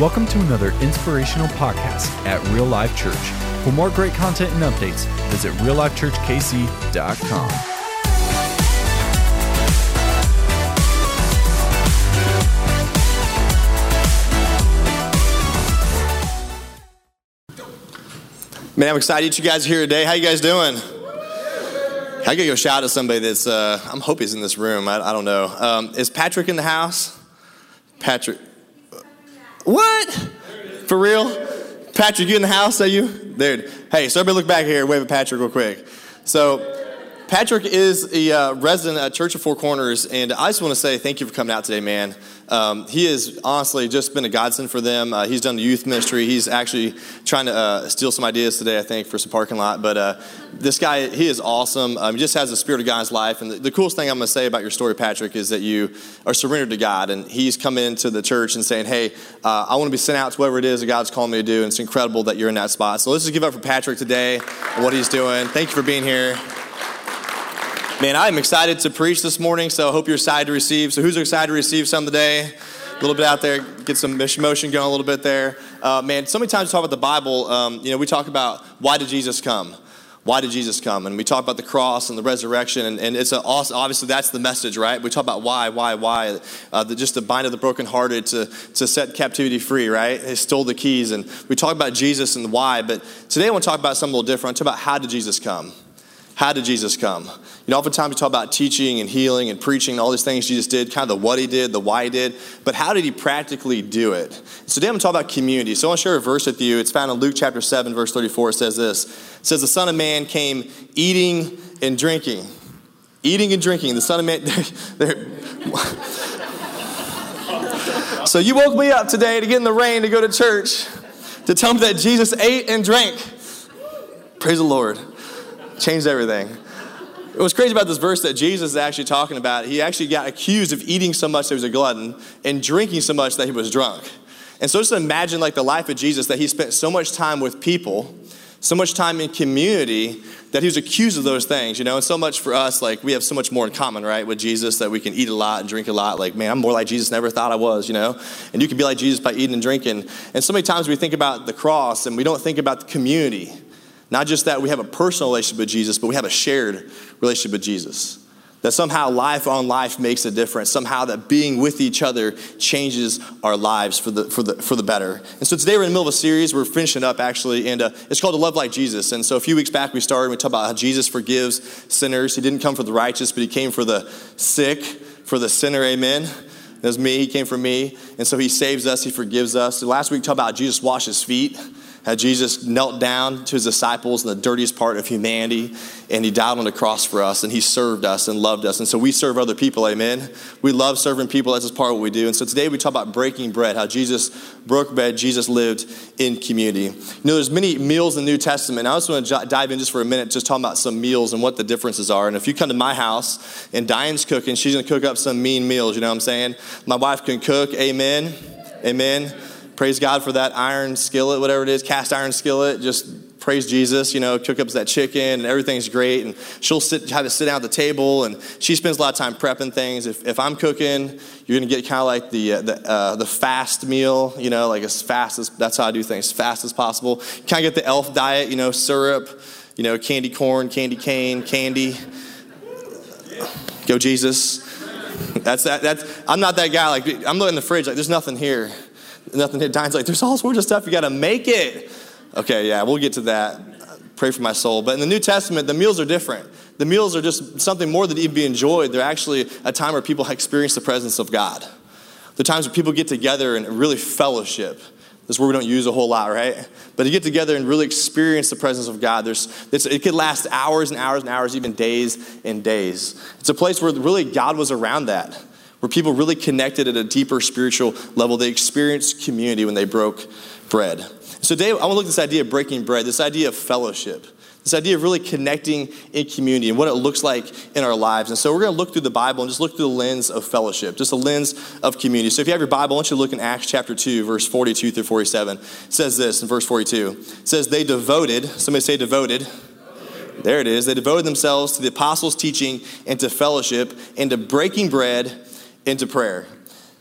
Welcome to another inspirational podcast at Real Life Church. For more great content and updates, visit reallifechurchkc.com. Man, I'm excited you guys are here today. How you guys doing? I gotta go shout at somebody that's, uh, I'm hoping he's in this room. I, I don't know. Um, is Patrick in the house? Patrick. What? For real? Patrick, you in the house, are you? There. Hey, so everybody look back here, wave at Patrick real quick. So, Patrick is a uh, resident at Church of Four Corners, and I just want to say thank you for coming out today, man. Um, he has honestly just been a godsend for them. Uh, he's done the youth ministry. He's actually trying to uh, steal some ideas today, I think, for some parking lot. But uh, this guy, he is awesome. Um, he just has the spirit of God in his life. And the, the coolest thing I'm going to say about your story, Patrick, is that you are surrendered to God. And he's come into the church and saying, hey, uh, I want to be sent out to whatever it is that God's calling me to do. And it's incredible that you're in that spot. So let's just give up for Patrick today and what he's doing. Thank you for being here. Man, I'm excited to preach this morning, so I hope you're excited to receive. So, who's excited to receive some today? A little bit out there, get some motion going a little bit there. Uh, man, so many times we talk about the Bible, um, you know, we talk about why did Jesus come? Why did Jesus come? And we talk about the cross and the resurrection, and, and it's awesome, obviously that's the message, right? We talk about why, why, why, uh, the, just the bind of the brokenhearted to, to set captivity free, right? He stole the keys, and we talk about Jesus and why, but today I want to talk about something a little different. I want to talk about how did Jesus come? How did Jesus come? You know, oftentimes we talk about teaching and healing and preaching and all these things Jesus did, kind of the what he did, the why he did, but how did he practically do it? So today I'm going to talk about community. So I want to share a verse with you. It's found in Luke chapter 7, verse 34. It says this. It says, the Son of Man came eating and drinking. Eating and drinking. The Son of Man, they're, they're so you woke me up today to get in the rain to go to church to tell me that Jesus ate and drank. Praise the Lord changed everything. What's crazy about this verse that Jesus is actually talking about, he actually got accused of eating so much that he was a glutton and drinking so much that he was drunk. And so just imagine like the life of Jesus that he spent so much time with people, so much time in community that he was accused of those things, you know, and so much for us, like we have so much more in common, right, with Jesus that we can eat a lot and drink a lot. Like, man, I'm more like Jesus never thought I was, you know, and you can be like Jesus by eating and drinking. And so many times we think about the cross and we don't think about the community. Not just that we have a personal relationship with Jesus, but we have a shared relationship with Jesus. That somehow life on life makes a difference. Somehow that being with each other changes our lives for the, for the, for the better. And so today we're in the middle of a series. We're finishing up actually, and uh, it's called To Love Like Jesus. And so a few weeks back we started, we talked about how Jesus forgives sinners. He didn't come for the righteous, but he came for the sick, for the sinner. Amen. That's me, he came for me. And so he saves us, he forgives us. Last week we talked about Jesus washes feet how Jesus knelt down to his disciples in the dirtiest part of humanity, and he died on the cross for us, and he served us and loved us. And so we serve other people, amen? We love serving people, that's just part of what we do. And so today we talk about breaking bread, how Jesus broke bread, Jesus lived in community. You know, there's many meals in the New Testament. I just want to dive in just for a minute, just talking about some meals and what the differences are. And if you come to my house and Diane's cooking, she's going to cook up some mean meals, you know what I'm saying? My wife can cook, amen? Amen praise God for that iron skillet, whatever it is, cast iron skillet. Just praise Jesus, you know, cook up that chicken and everything's great. And she'll sit, have to sit down at the table and she spends a lot of time prepping things. If, if I'm cooking, you're going to get kind of like the, uh, the, uh, the fast meal, you know, like as fast as, that's how I do things, as fast as possible. Kind of get the elf diet, you know, syrup, you know, candy corn, candy cane, candy. Go Jesus. That's that. That's I'm not that guy. Like I'm looking in the fridge. Like there's nothing here nothing hit. Diane's like, there's all sorts of stuff. You got to make it. Okay, yeah, we'll get to that. Pray for my soul. But in the New Testament, the meals are different. The meals are just something more than even be enjoyed. They're actually a time where people experience the presence of God. The times where people get together and really fellowship. This is where we don't use a whole lot, right? But to get together and really experience the presence of God, there's, it could last hours and hours and hours, even days and days. It's a place where really God was around that where people really connected at a deeper spiritual level. They experienced community when they broke bread. So today, I want to look at this idea of breaking bread, this idea of fellowship, this idea of really connecting in community and what it looks like in our lives. And so we're going to look through the Bible and just look through the lens of fellowship, just a lens of community. So if you have your Bible, I want you to look in Acts chapter 2, verse 42 through 47. It says this in verse 42. It says, They devoted, somebody say devoted. There it is. They devoted themselves to the apostles' teaching and to fellowship and to breaking bread into prayer.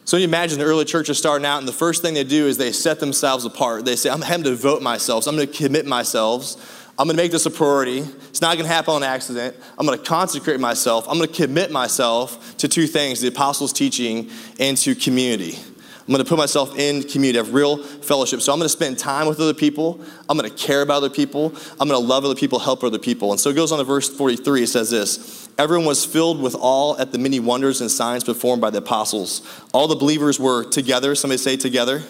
So you imagine the early church is starting out, and the first thing they do is they set themselves apart. They say, I'm going to devote myself, so I'm going to commit myself. I'm going to make this a priority. It's not going to happen on accident. I'm going to consecrate myself. I'm going to commit myself to two things the apostles' teaching and to community. I'm going to put myself in community, have real fellowship. So I'm going to spend time with other people. I'm going to care about other people. I'm going to love other people, help other people. And so it goes on to verse 43. It says this Everyone was filled with awe at the many wonders and signs performed by the apostles. All the believers were together. Somebody say together.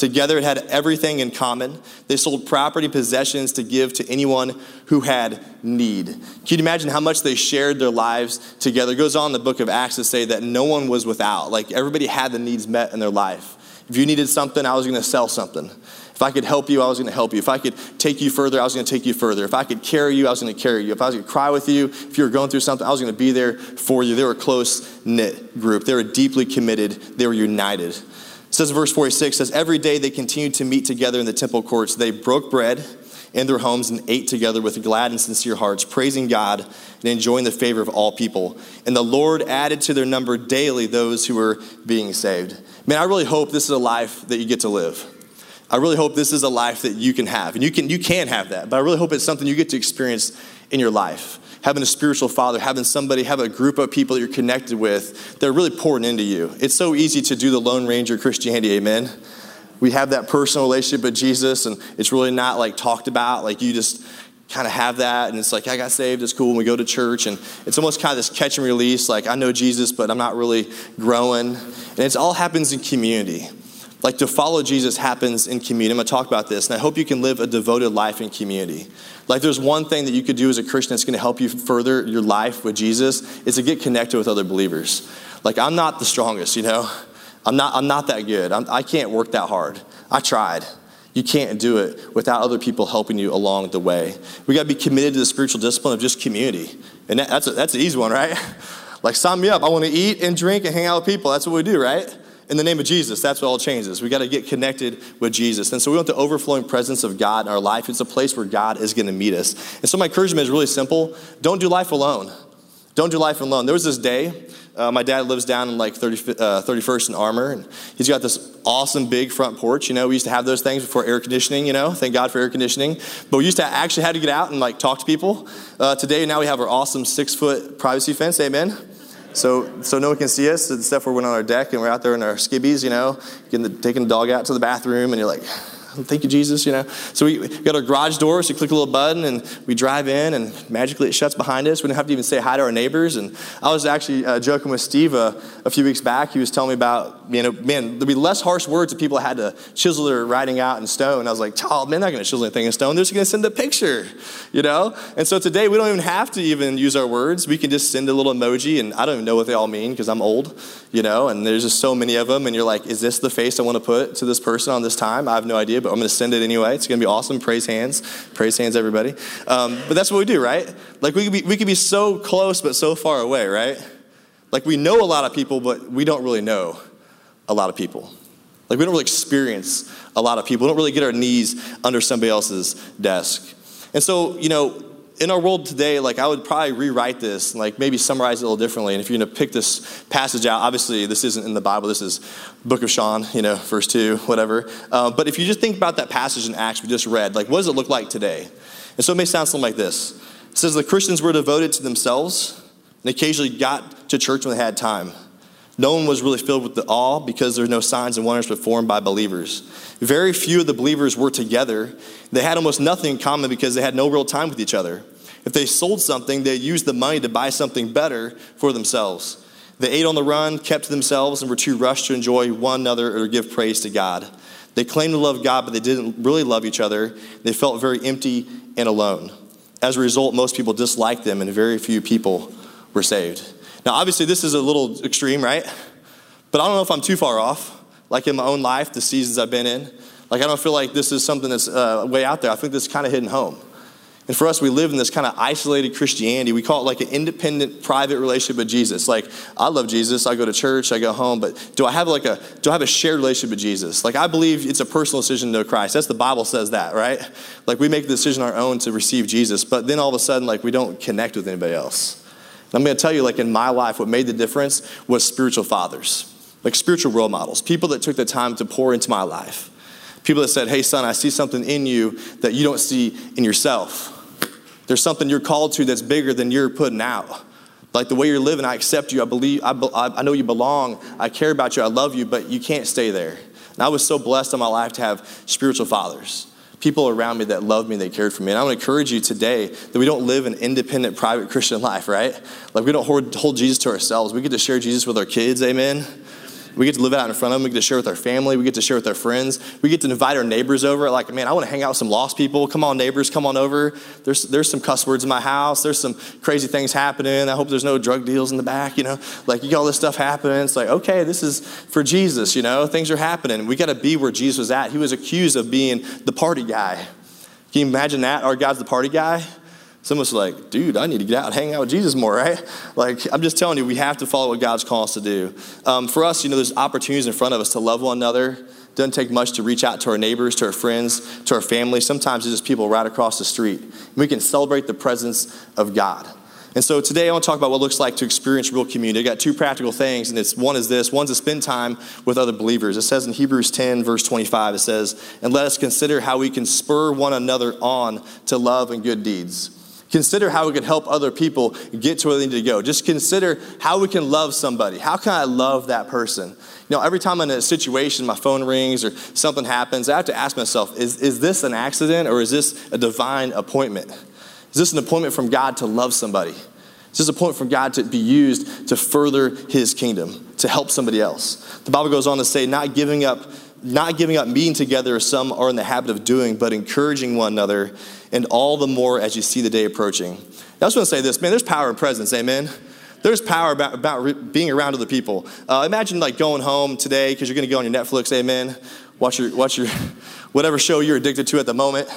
Together, it had everything in common. They sold property, possessions to give to anyone who had need. Can you imagine how much they shared their lives together? It goes on in the book of Acts to say that no one was without. Like everybody had the needs met in their life. If you needed something, I was going to sell something. If I could help you, I was going to help you. If I could take you further, I was going to take you further. If I could carry you, I was going to carry you. If I was going to cry with you, if you were going through something, I was going to be there for you. They were a close knit group. They were deeply committed. They were united. It says verse 46 says every day they continued to meet together in the temple courts. They broke bread in their homes and ate together with glad and sincere hearts, praising God and enjoying the favor of all people. And the Lord added to their number daily those who were being saved. Man, I really hope this is a life that you get to live. I really hope this is a life that you can have. And you can you can have that, but I really hope it's something you get to experience in your life having a spiritual father, having somebody, have a group of people that you're connected with that are really pouring into you. It's so easy to do the Lone Ranger Christianity, amen? We have that personal relationship with Jesus, and it's really not like talked about. Like you just kind of have that, and it's like, I got saved, it's cool, and we go to church, and it's almost kind of this catch and release like, I know Jesus, but I'm not really growing. And it all happens in community. Like to follow Jesus happens in community. I'm going to talk about this, and I hope you can live a devoted life in community. Like there's one thing that you could do as a Christian that's going to help you further your life with Jesus is to get connected with other believers. Like I'm not the strongest, you know. I'm not. I'm not that good. I'm, I can not work that hard. I tried. You can't do it without other people helping you along the way. We got to be committed to the spiritual discipline of just community, and that, that's a, that's an easy one, right? Like sign me up. I want to eat and drink and hang out with people. That's what we do, right? In the name of Jesus. That's what all changes. We got to get connected with Jesus. And so we want the overflowing presence of God in our life. It's a place where God is going to meet us. And so my encouragement is really simple don't do life alone. Don't do life alone. There was this day, uh, my dad lives down in like 30, uh, 31st and Armour, and he's got this awesome big front porch. You know, we used to have those things before air conditioning, you know, thank God for air conditioning. But we used to actually had to get out and like talk to people. Uh, today, now we have our awesome six foot privacy fence, amen. So, so no one can see us, The for when on our deck and we're out there in our skibbies, you know, the, taking the dog out to the bathroom, and you're like, Thank you, Jesus, you know. So we, got our garage door, so you click a little button and we drive in and magically it shuts behind us. We don't have to even say hi to our neighbors. And I was actually uh, joking with Steve uh, a few weeks back. He was telling me about, you know, man, there'd be less harsh words if people had to chisel their writing out in stone. I was like, child, man, they're not going to chisel anything in stone. They're just going to send a picture, you know. And so today we don't even have to even use our words. We can just send a little emoji, and I don't even know what they all mean because I'm old, you know, and there's just so many of them. And you're like, is this the face I want to put to this person on this time? I have no idea, but I'm going to send it anyway. It's going to be awesome. Praise hands. Praise hands, everybody. Um, but that's what we do, right? Like we could, be, we could be so close, but so far away, right? Like we know a lot of people, but we don't really know a lot of people. Like we don't really experience a lot of people. We don't really get our knees under somebody else's desk. And so, you know, in our world today, like I would probably rewrite this, like maybe summarize it a little differently. And if you're going to pick this passage out, obviously this isn't in the Bible. This is Book of Sean, you know, verse two, whatever. Uh, but if you just think about that passage in Acts we just read, like what does it look like today? And so it may sound something like this. It says the Christians were devoted to themselves and occasionally got to church when they had time. No one was really filled with the awe because there were no signs and wonders performed by believers. Very few of the believers were together. They had almost nothing in common because they had no real time with each other. If they sold something, they used the money to buy something better for themselves. They ate on the run, kept to themselves, and were too rushed to enjoy one another or give praise to God. They claimed to love God, but they didn't really love each other. They felt very empty and alone. As a result, most people disliked them, and very few people were saved. Now, obviously, this is a little extreme, right? But I don't know if I'm too far off, like in my own life, the seasons I've been in. Like, I don't feel like this is something that's uh, way out there. I think this is kind of hitting home. And for us, we live in this kind of isolated Christianity. We call it like an independent, private relationship with Jesus. Like, I love Jesus. I go to church. I go home. But do I have like a do I have a shared relationship with Jesus? Like, I believe it's a personal decision to Christ. That's the Bible says that, right? Like, we make the decision our own to receive Jesus. But then all of a sudden, like, we don't connect with anybody else. I'm going to tell you, like in my life, what made the difference was spiritual fathers. like spiritual role models, people that took the time to pour into my life. People that said, hey, son, I see something in you that you don't see in yourself. There's something you're called to that's bigger than you're putting out. Like the way you're living, I accept you. I believe, I, I know you belong. I care about you. I love you, but you can't stay there. And I was so blessed in my life to have spiritual fathers, people around me that loved me, that cared for me. And I want to encourage you today that we don't live an independent, private Christian life, right? Like we don't hold, hold Jesus to ourselves. We get to share Jesus with our kids, amen? We get to live out in front of them. We get to share with our family. We get to share with our friends. We get to invite our neighbors over. Like, man, I want to hang out with some lost people. Come on, neighbors, come on over. There's, there's some cuss words in my house. There's some crazy things happening. I hope there's no drug deals in the back, you know? Like, you got all this stuff happening. It's like, okay, this is for Jesus, you know? Things are happening. We got to be where Jesus was at. He was accused of being the party guy. Can you imagine that? Our God's the party guy? Someone's like, dude, I need to get out and hang out with Jesus more, right? Like, I'm just telling you, we have to follow what God's called us to do. Um, for us, you know, there's opportunities in front of us to love one another. It doesn't take much to reach out to our neighbors, to our friends, to our family. Sometimes it's just people right across the street. We can celebrate the presence of God. And so today I want to talk about what it looks like to experience real community. I got two practical things, and it's one is this: one's to spend time with other believers. It says in Hebrews 10, verse 25, it says, "And let us consider how we can spur one another on to love and good deeds." Consider how we can help other people get to where they need to go. Just consider how we can love somebody. How can I love that person? You know, every time I'm in a situation, my phone rings or something happens, I have to ask myself, is, is this an accident or is this a divine appointment? Is this an appointment from God to love somebody? Is this a point from God to be used to further his kingdom, to help somebody else? The Bible goes on to say, not giving up not giving up meeting together as some are in the habit of doing, but encouraging one another, and all the more as you see the day approaching. I just want to say this, man, there's power in presence, amen? There's power about, about re- being around other people. Uh, imagine like going home today because you're going to go on your Netflix, amen? Watch your, watch your, whatever show you're addicted to at the moment.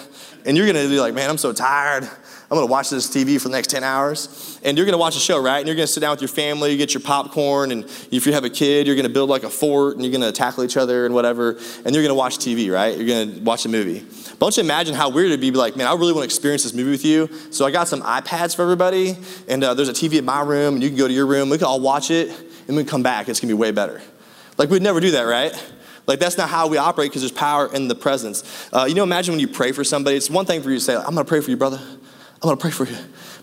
And you're going to be like, man, I'm so tired. I'm going to watch this TV for the next 10 hours. And you're going to watch a show, right? And you're going to sit down with your family, you get your popcorn, and if you have a kid, you're going to build like a fort and you're going to tackle each other and whatever. And you're going to watch TV, right? You're going to watch a movie. But don't you imagine how weird it'd be, like, man, I really want to experience this movie with you. So I got some iPads for everybody, and uh, there's a TV in my room, and you can go to your room. We can all watch it, and we come back. It's going to be way better. Like, we'd never do that, right? Like, that's not how we operate because there's power in the presence. Uh, you know, imagine when you pray for somebody, it's one thing for you to say, I'm going to pray for you, brother. I'm going to pray for you.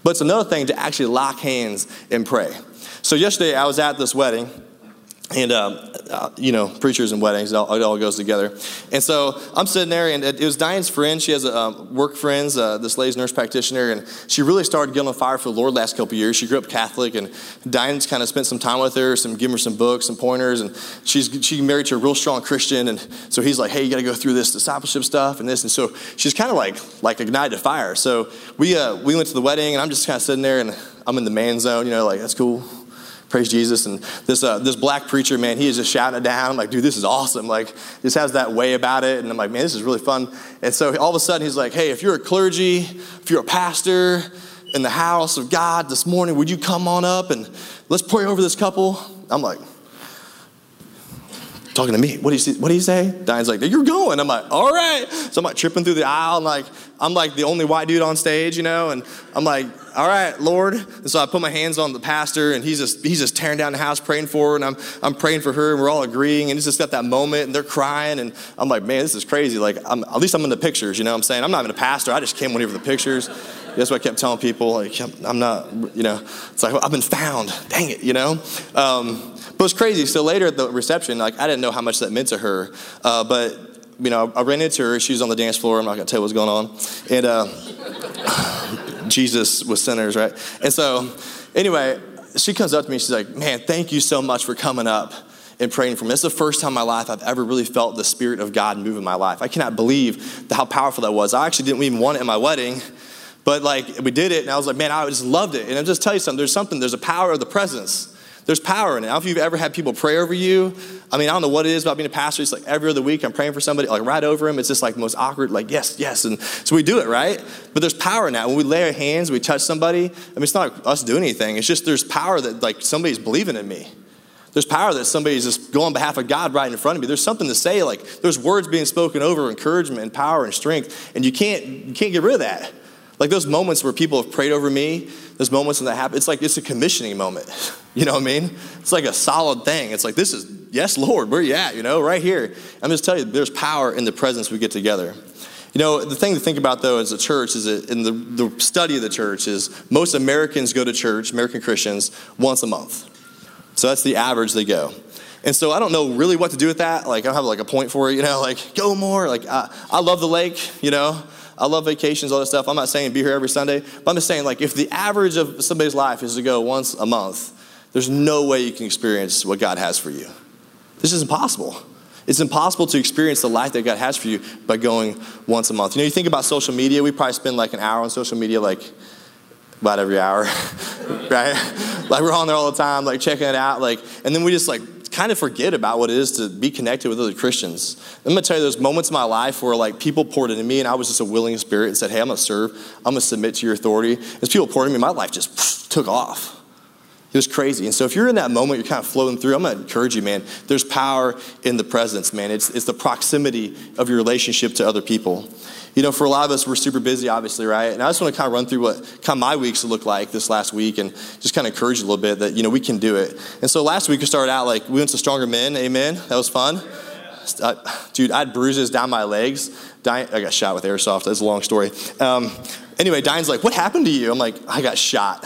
But it's another thing to actually lock hands and pray. So yesterday I was at this wedding and uh, uh, you know preachers and weddings it all, it all, goes together. And so i'm sitting there and it was diane's friend. She has a um, work friends uh, this lady's nurse practitioner and she really started getting on fire for the lord last couple years. She grew up catholic and diane's kind of spent some time with her some giving her some books some pointers and she's she married to a real strong christian and so he's like hey you got to go through this discipleship stuff and this and so she's kind of like like ignited a fire. So we uh, we went to the wedding and i'm just kind of sitting there and i'm in the man zone you know like that's cool praise Jesus. And this, uh, this black preacher, man, he is just shouting it down. I'm like, dude, this is awesome. Like, just has that way about it. And I'm like, man, this is really fun. And so all of a sudden, he's like, hey, if you're a clergy, if you're a pastor in the house of God this morning, would you come on up and let's pray over this couple? I'm like, talking to me. What do you see? What do you say? Diane's like, you're going. I'm like, all right. So I'm like tripping through the aisle. And like, I'm like the only white dude on stage, you know, and I'm like, all right, Lord. And so I put my hands on the pastor, and he's just he's just tearing down the house, praying for her, and I'm I'm praying for her, and we're all agreeing, and it's just got that moment, and they're crying, and I'm like, man, this is crazy. Like, I'm, at least I'm in the pictures, you know. what I'm saying I'm not even a pastor. I just came one here for the pictures. That's what I kept telling people. Like, I'm not, you know. It's like I've been found. Dang it, you know. Um, but it's crazy. So later at the reception, like I didn't know how much that meant to her, uh, but you know, I ran into her. She was on the dance floor. I'm not gonna tell you what's going on, and. Uh, Jesus was sinners, right? And so, anyway, she comes up to me. She's like, Man, thank you so much for coming up and praying for me. It's the first time in my life I've ever really felt the Spirit of God move in my life. I cannot believe how powerful that was. I actually didn't even want it in my wedding, but like we did it, and I was like, Man, I just loved it. And I'll just tell you something there's something, there's a power of the presence. There's power in it. I don't know if you've ever had people pray over you. I mean, I don't know what it is about being a pastor. It's like every other week I'm praying for somebody, like right over him. It's just like most awkward, like, yes, yes. And so we do it, right? But there's power in that. When we lay our hands, we touch somebody. I mean, it's not us doing anything. It's just there's power that like somebody's believing in me. There's power that somebody's just going on behalf of God right in front of me. There's something to say, like there's words being spoken over encouragement and power and strength, and you can't you can't get rid of that. Like those moments where people have prayed over me, those moments when that happens, it's like it's a commissioning moment. You know what I mean? It's like a solid thing. It's like this is yes, Lord, where you at? You know, right here. I'm just telling you, there's power in the presence we get together. You know, the thing to think about though as a church is that in the, the study of the church is most Americans go to church, American Christians, once a month. So that's the average they go. And so I don't know really what to do with that. Like I don't have like a point for it, you know, like go more. Like I, I love the lake, you know. I love vacations, all that stuff. I'm not saying be here every Sunday, but I'm just saying like if the average of somebody's life is to go once a month, there's no way you can experience what God has for you. This is impossible. It's impossible to experience the life that God has for you by going once a month. You know, you think about social media, we probably spend like an hour on social media, like about every hour, right? Like we're on there all the time, like checking it out, like, and then we just like kind of forget about what it is to be connected with other Christians. I'm gonna tell you, there's moments in my life where like people poured into me, and I was just a willing spirit and said, "Hey, I'm gonna serve. I'm gonna submit to your authority." As people poured into me, my life just took off. It was crazy. And so if you're in that moment, you're kind of floating through, I'm going to encourage you, man. There's power in the presence, man. It's, it's the proximity of your relationship to other people. You know, for a lot of us, we're super busy, obviously, right? And I just want to kind of run through what kind of my weeks look like this last week and just kind of encourage you a little bit that, you know, we can do it. And so last week we started out like, we went to Stronger Men, amen? That was fun. Uh, dude, I had bruises down my legs. I got shot with airsoft. That's a long story. Um, anyway, Diane's like, what happened to you? I'm like, I got shot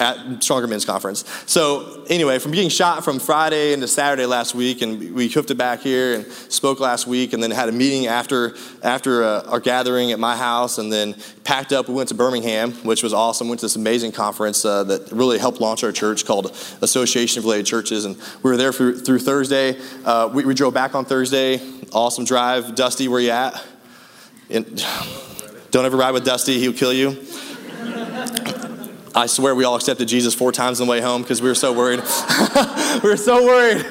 at Stronger Men's Conference. So anyway, from getting shot from Friday into Saturday last week, and we hoofed it back here and spoke last week, and then had a meeting after after uh, our gathering at my house, and then packed up. We went to Birmingham, which was awesome. Went to this amazing conference uh, that really helped launch our church called Association of Related Churches, and we were there for, through Thursday. Uh, we, we, drove back on Thursday. Awesome drive. Dusty, where you at? Don't ever ride with Dusty; he'll kill you. I swear we all accepted Jesus four times on the way home because we were so worried. we were so worried.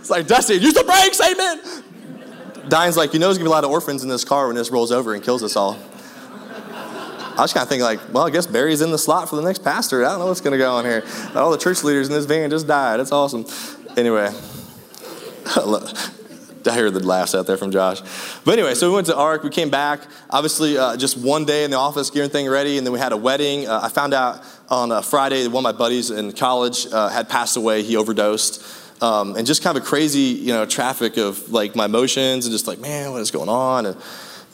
It's like, Dusty, use the brakes, amen. Diane's like, you know there's gonna be a lot of orphans in this car when this rolls over and kills us all. I was kind of thinking like, well, I guess Barry's in the slot for the next pastor. I don't know what's gonna go on here. All the church leaders in this van just died. It's awesome. Anyway, I hear the laughs out there from Josh. But anyway, so we went to ARC. We came back. Obviously, uh, just one day in the office, getting thing ready, and then we had a wedding. Uh, I found out on a Friday one of my buddies in college uh, had passed away. He overdosed. Um, and just kind of a crazy, you know, traffic of like my emotions and just like, man, what is going on? And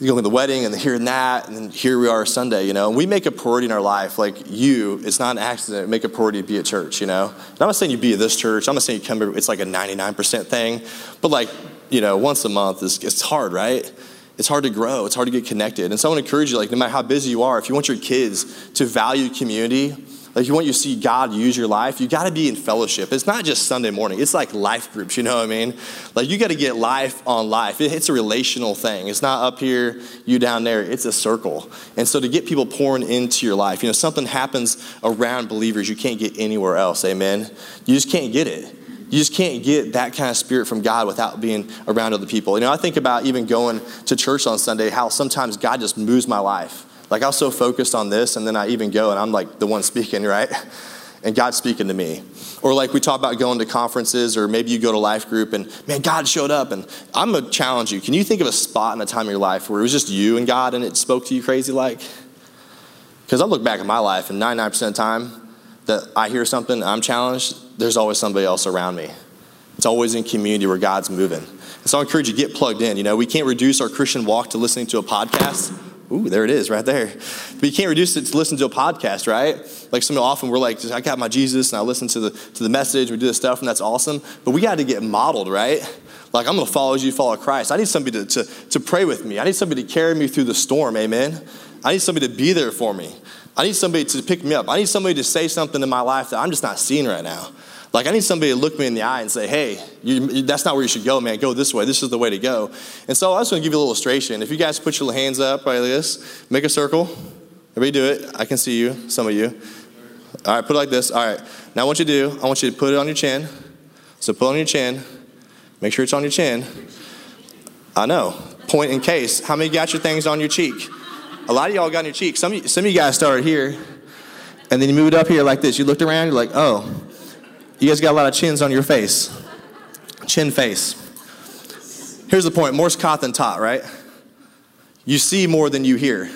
going to the wedding and hearing that, and then here we are Sunday, you know. And we make a priority in our life, like you, it's not an accident, make a priority to be at church, you know. And I'm not saying you be at this church, I'm not saying you come, it's like a 99% thing, but like you know, once a month is it's hard, right? It's hard to grow. It's hard to get connected. And so I want to encourage you, like, no matter how busy you are, if you want your kids to value community, like you want you to see God use your life, you got to be in fellowship. It's not just Sunday morning. It's like life groups, you know what I mean? Like you got to get life on life. It's a relational thing. It's not up here, you down there. It's a circle. And so to get people pouring into your life, you know, something happens around believers you can't get anywhere else. Amen. You just can't get it. You just can't get that kind of spirit from God without being around other people. You know, I think about even going to church on Sunday, how sometimes God just moves my life. Like I was so focused on this, and then I even go and I'm like the one speaking, right? And God's speaking to me. Or like we talk about going to conferences, or maybe you go to life group and man, God showed up. And I'm gonna challenge you. Can you think of a spot in a time of your life where it was just you and God and it spoke to you crazy like? Because I look back at my life, and 99% of the time, that I hear something, I'm challenged, there's always somebody else around me. It's always in community where God's moving. And so I encourage you, to get plugged in. You know, we can't reduce our Christian walk to listening to a podcast. Ooh, there it is right there. But you can't reduce it to listen to a podcast, right? Like so often we're like, I got my Jesus and I listen to the to the message, we do this stuff, and that's awesome. But we got to get modeled, right? Like I'm gonna follow you, follow Christ. I need somebody to, to, to pray with me. I need somebody to carry me through the storm, amen. I need somebody to be there for me. I need somebody to pick me up. I need somebody to say something in my life that I'm just not seeing right now. Like, I need somebody to look me in the eye and say, hey, you, that's not where you should go, man. Go this way. This is the way to go. And so I was going to give you a little illustration. If you guys put your hands up like this, make a circle. Everybody do it. I can see you, some of you. All right, put it like this. All right. Now, what you do, I want you to put it on your chin. So put it on your chin. Make sure it's on your chin. I know. Point in case. How many got your things on your cheek? A lot of y'all got on your cheek. Some some of you guys started here, and then you moved up here like this. You looked around, you're like, oh, you guys got a lot of chins on your face. Chin face. Here's the point more's caught than taught, right? You see more than you hear.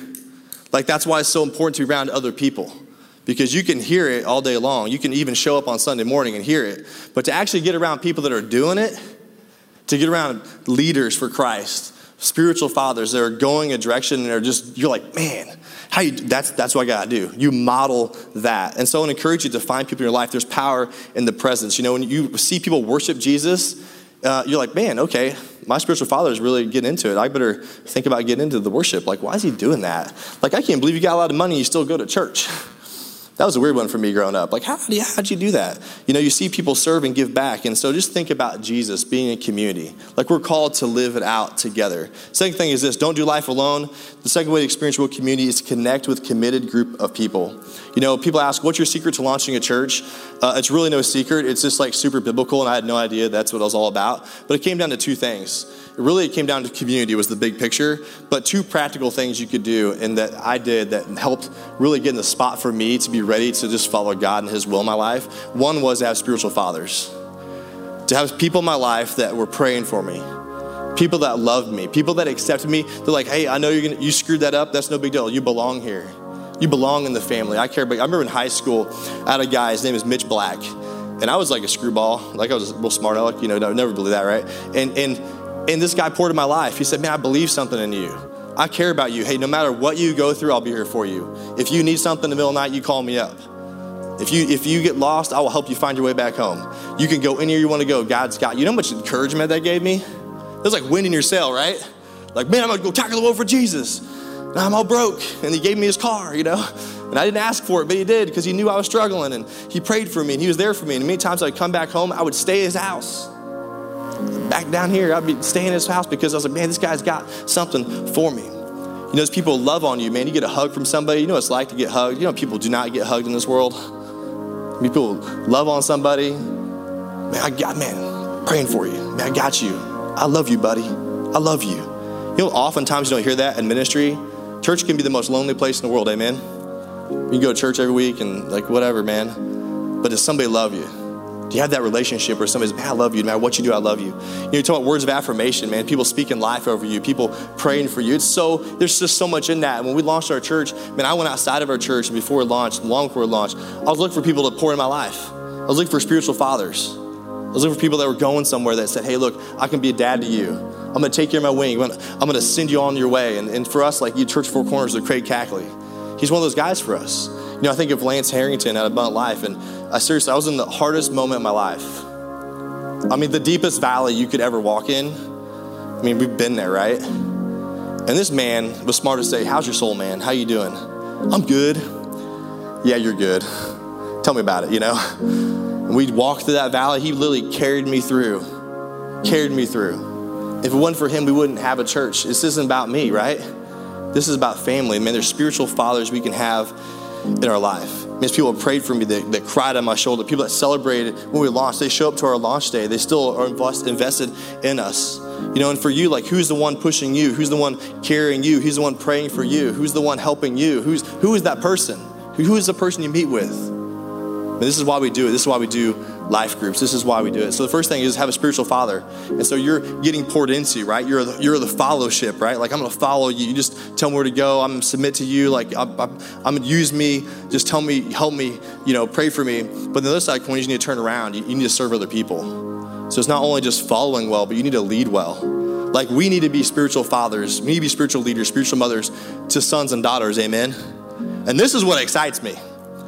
Like, that's why it's so important to be around other people. because you can hear it all day long. You can even show up on Sunday morning and hear it. But to actually get around people that are doing it, to get around leaders for Christ, spiritual fathers that are going a direction and are just, you're like, man, how you, that's, that's what I gotta do. You model that. And so I encourage you to find people in your life. There's power in the presence. You know, when you see people worship Jesus, uh, you're like, man, okay, my spiritual father is really getting into it. I better think about getting into the worship. Like, why is he doing that? Like, I can't believe you got a lot of money and you still go to church. That was a weird one for me growing up. Like, how, how'd you do that? You know, you see people serve and give back. And so just think about Jesus being a community. Like, we're called to live it out together. Second thing is this don't do life alone. The second way to experience real community is to connect with committed group of people. You know, people ask, what's your secret to launching a church? Uh, it's really no secret. It's just like super biblical, and I had no idea that's what it was all about. But it came down to two things really it came down to community was the big picture but two practical things you could do and that i did that helped really get in the spot for me to be ready to just follow god and his will in my life. One was to have spiritual fathers to have people in my life that were praying for me people that loved me people that accepted me. They're like hey i know you're gonna you screwed that up. That's no big deal. You belong here. You belong in the family. I care but i remember in high school i had a guy his name is mitch black and I was like a screwball, like I was a real smart aleck, you know, I never believe that, right? And and and this guy poured in my life. He said, Man, I believe something in you. I care about you. Hey, no matter what you go through, I'll be here for you. If you need something in the middle of the night, you call me up. If you if you get lost, I will help you find your way back home. You can go anywhere you want to go. God's got you. Know how much encouragement that gave me? It was like wind in your sail, right? Like, man, I'm gonna go tackle the world for Jesus. Now I'm all broke. And he gave me his car, you know? And I didn't ask for it, but he did because he knew I was struggling and he prayed for me and he was there for me. And many times I'd come back home, I would stay at his house back down here, I'd be staying in his house because I was like, man, this guy's got something for me. You know, as people love on you, man, you get a hug from somebody. You know what it's like to get hugged. You know, people do not get hugged in this world. People love on somebody. Man, I got, man, praying for you. Man, I got you. I love you, buddy. I love you. You know, oftentimes you don't hear that in ministry. Church can be the most lonely place in the world, amen? You go to church every week and like whatever, man. But does somebody love you? You have that relationship where somebody's, man, I love you, no matter what you do, I love you. You know, you're talking about words of affirmation, man. People speaking life over you, people praying for you. It's so, there's just so much in that. And when we launched our church, man, I went outside of our church and before it launched, long before it launched, I was looking for people to pour in my life. I was looking for spiritual fathers. I was looking for people that were going somewhere that said, hey, look, I can be a dad to you. I'm going to take care of my wing. I'm going to send you on your way. And, and for us, like you, Church Four Corners, with Craig Cackley, he's one of those guys for us. You know, I think of Lance Harrington at Abundant Life, and I seriously, I was in the hardest moment of my life. I mean, the deepest valley you could ever walk in. I mean, we've been there, right? And this man was smart to say, "How's your soul, man? How you doing?" "I'm good." "Yeah, you're good." Tell me about it, you know? And we walked through that valley. He literally carried me through. Carried me through. If it wasn't for him, we wouldn't have a church. This isn't about me, right? This is about family. Man, there's spiritual fathers we can have in our life. There's people prayed for me that, that cried on my shoulder, people that celebrated when we launched. They show up to our launch day. They still are invest, invested in us. You know, and for you, like who's the one pushing you? Who's the one carrying you? Who's the one praying for you? Who's the one helping you? Who's who is that person? Who, Who is the person you meet with? And this is why we do it. This is why we do life groups. This is why we do it. So the first thing is have a spiritual father. And so you're getting poured into, right? You're the, you're the fellowship, right? Like I'm going to follow you. You just tell me where to go. I'm going to submit to you. Like I'm, going to use me. Just tell me, help me, you know, pray for me. But the other side is you need to turn around. You, you need to serve other people. So it's not only just following well, but you need to lead well. Like we need to be spiritual fathers. We need to be spiritual leaders, spiritual mothers to sons and daughters. Amen. And this is what excites me.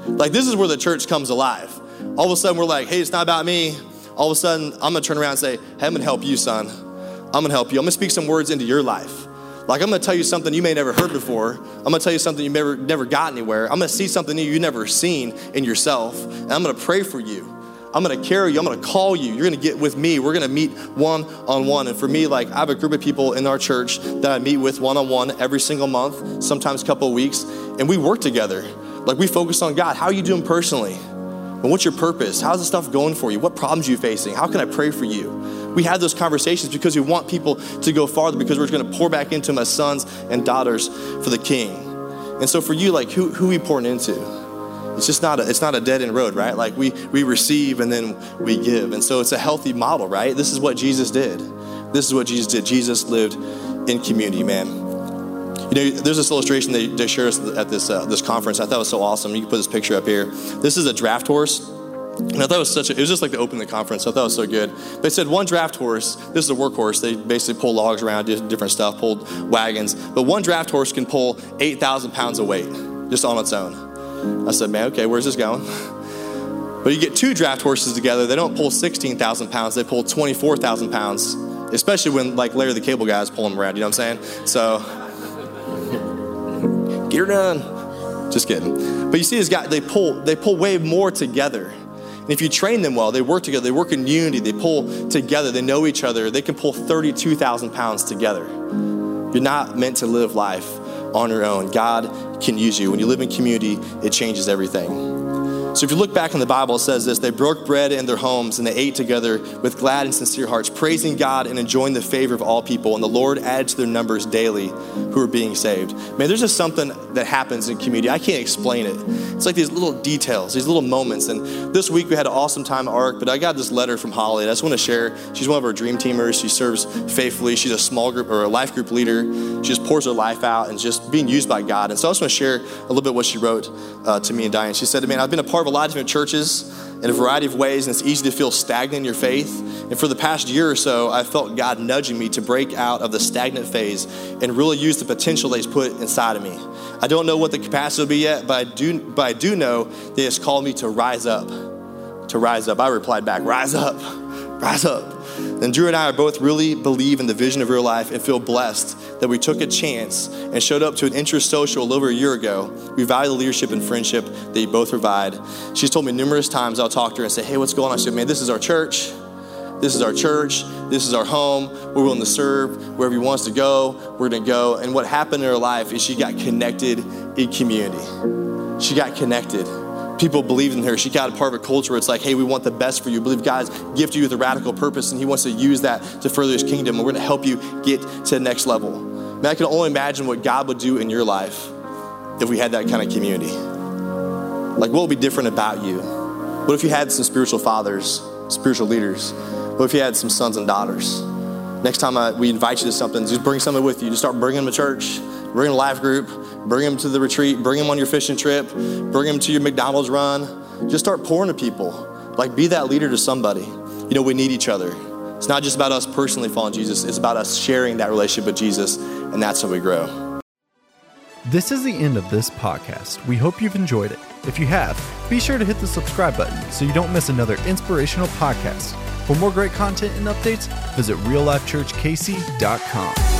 Like this is where the church comes alive all of a sudden we're like, hey, it's not about me. All of a sudden, I'm gonna turn around and say, hey, I'm gonna help you, son. I'm gonna help you. I'm gonna speak some words into your life. Like I'm gonna tell you something you may never heard before. I'm gonna tell you something you never never got anywhere. I'm gonna see something you never seen in yourself, and I'm gonna pray for you. I'm gonna carry you. I'm gonna call you. You're gonna get with me. We're gonna meet one on one. And for me, like I have a group of people in our church that I meet with one on one every single month, sometimes a couple of weeks, and we work together. Like we focus on God. How are you doing personally? And what's your purpose? How's the stuff going for you? What problems are you facing? How can I pray for you? We have those conversations because we want people to go farther because we're going to pour back into as sons and daughters for the King. And so for you, like who who we pouring into? It's just not a it's not a dead end road, right? Like we we receive and then we give. And so it's a healthy model, right? This is what Jesus did. This is what Jesus did. Jesus lived in community, man. You know, there's this illustration they, they shared us at this uh, this conference. I thought it was so awesome. You can put this picture up here. This is a draft horse. And I thought it was such a, it was just like to open the conference. I thought it was so good. They said one draft horse, this is a workhorse. They basically pull logs around, do different stuff, pulled wagons. But one draft horse can pull 8,000 pounds of weight just on its own. I said, man, okay, where's this going? But you get two draft horses together, they don't pull 16,000 pounds, they pull 24,000 pounds, especially when like Larry the Cable Guy is pulling them around, you know what I'm saying? So, her done. Just kidding. But you see this guy, they pull, they pull way more together. And if you train them well, they work together, they work in unity, they pull together, they know each other, they can pull 32,000 pounds together. You're not meant to live life on your own. God can use you. When you live in community, it changes everything. So if you look back in the Bible, it says this they broke bread in their homes and they ate together with glad and sincere hearts, praising God and enjoying the favor of all people. And the Lord added to their numbers daily who are being saved. Man, there's just something that happens in community. I can't explain it. It's like these little details, these little moments. And this week we had an awesome time at ARC, but I got this letter from Holly. I just want to share. She's one of our dream teamers. She serves faithfully. She's a small group or a life group leader. She just pours her life out and just being used by God. And so I just want to share a little bit what she wrote uh, to me and Diane. She said, Man, I've been a part a lot of different churches in a variety of ways, and it's easy to feel stagnant in your faith. And for the past year or so, I felt God nudging me to break out of the stagnant phase and really use the potential that He's put inside of me. I don't know what the capacity will be yet, but I do, but I do know that He's called me to rise up. To rise up. I replied back, Rise up, rise up. And Drew and I are both really believe in the vision of real life and feel blessed that we took a chance and showed up to an interest social a little over a year ago. We value the leadership and friendship that you both provide. She's told me numerous times I'll talk to her and say, Hey, what's going on? She said, Man, this is our church. This is our church. This is our home. We're willing to serve. Wherever He wants to go, we're going to go. And what happened in her life is she got connected in community. She got connected people believed in her. She got a part of a culture where it's like, hey, we want the best for you. believe God's gifted you with a radical purpose and He wants to use that to further His kingdom. And we're going to help you get to the next level. Man, I can only imagine what God would do in your life if we had that kind of community. Like, what would be different about you? What if you had some spiritual fathers, spiritual leaders? What if you had some sons and daughters? Next time I, we invite you to something, just bring something with you. Just start bringing them to church, bring a life group, bring them to the retreat, bring them on your fishing trip, bring them to your McDonald's run. Just start pouring to people. Like, be that leader to somebody. You know, we need each other. It's not just about us personally following Jesus, it's about us sharing that relationship with Jesus, and that's how we grow. This is the end of this podcast. We hope you've enjoyed it. If you have, be sure to hit the subscribe button so you don't miss another inspirational podcast. For more great content and updates, visit reallifechurchkc.com.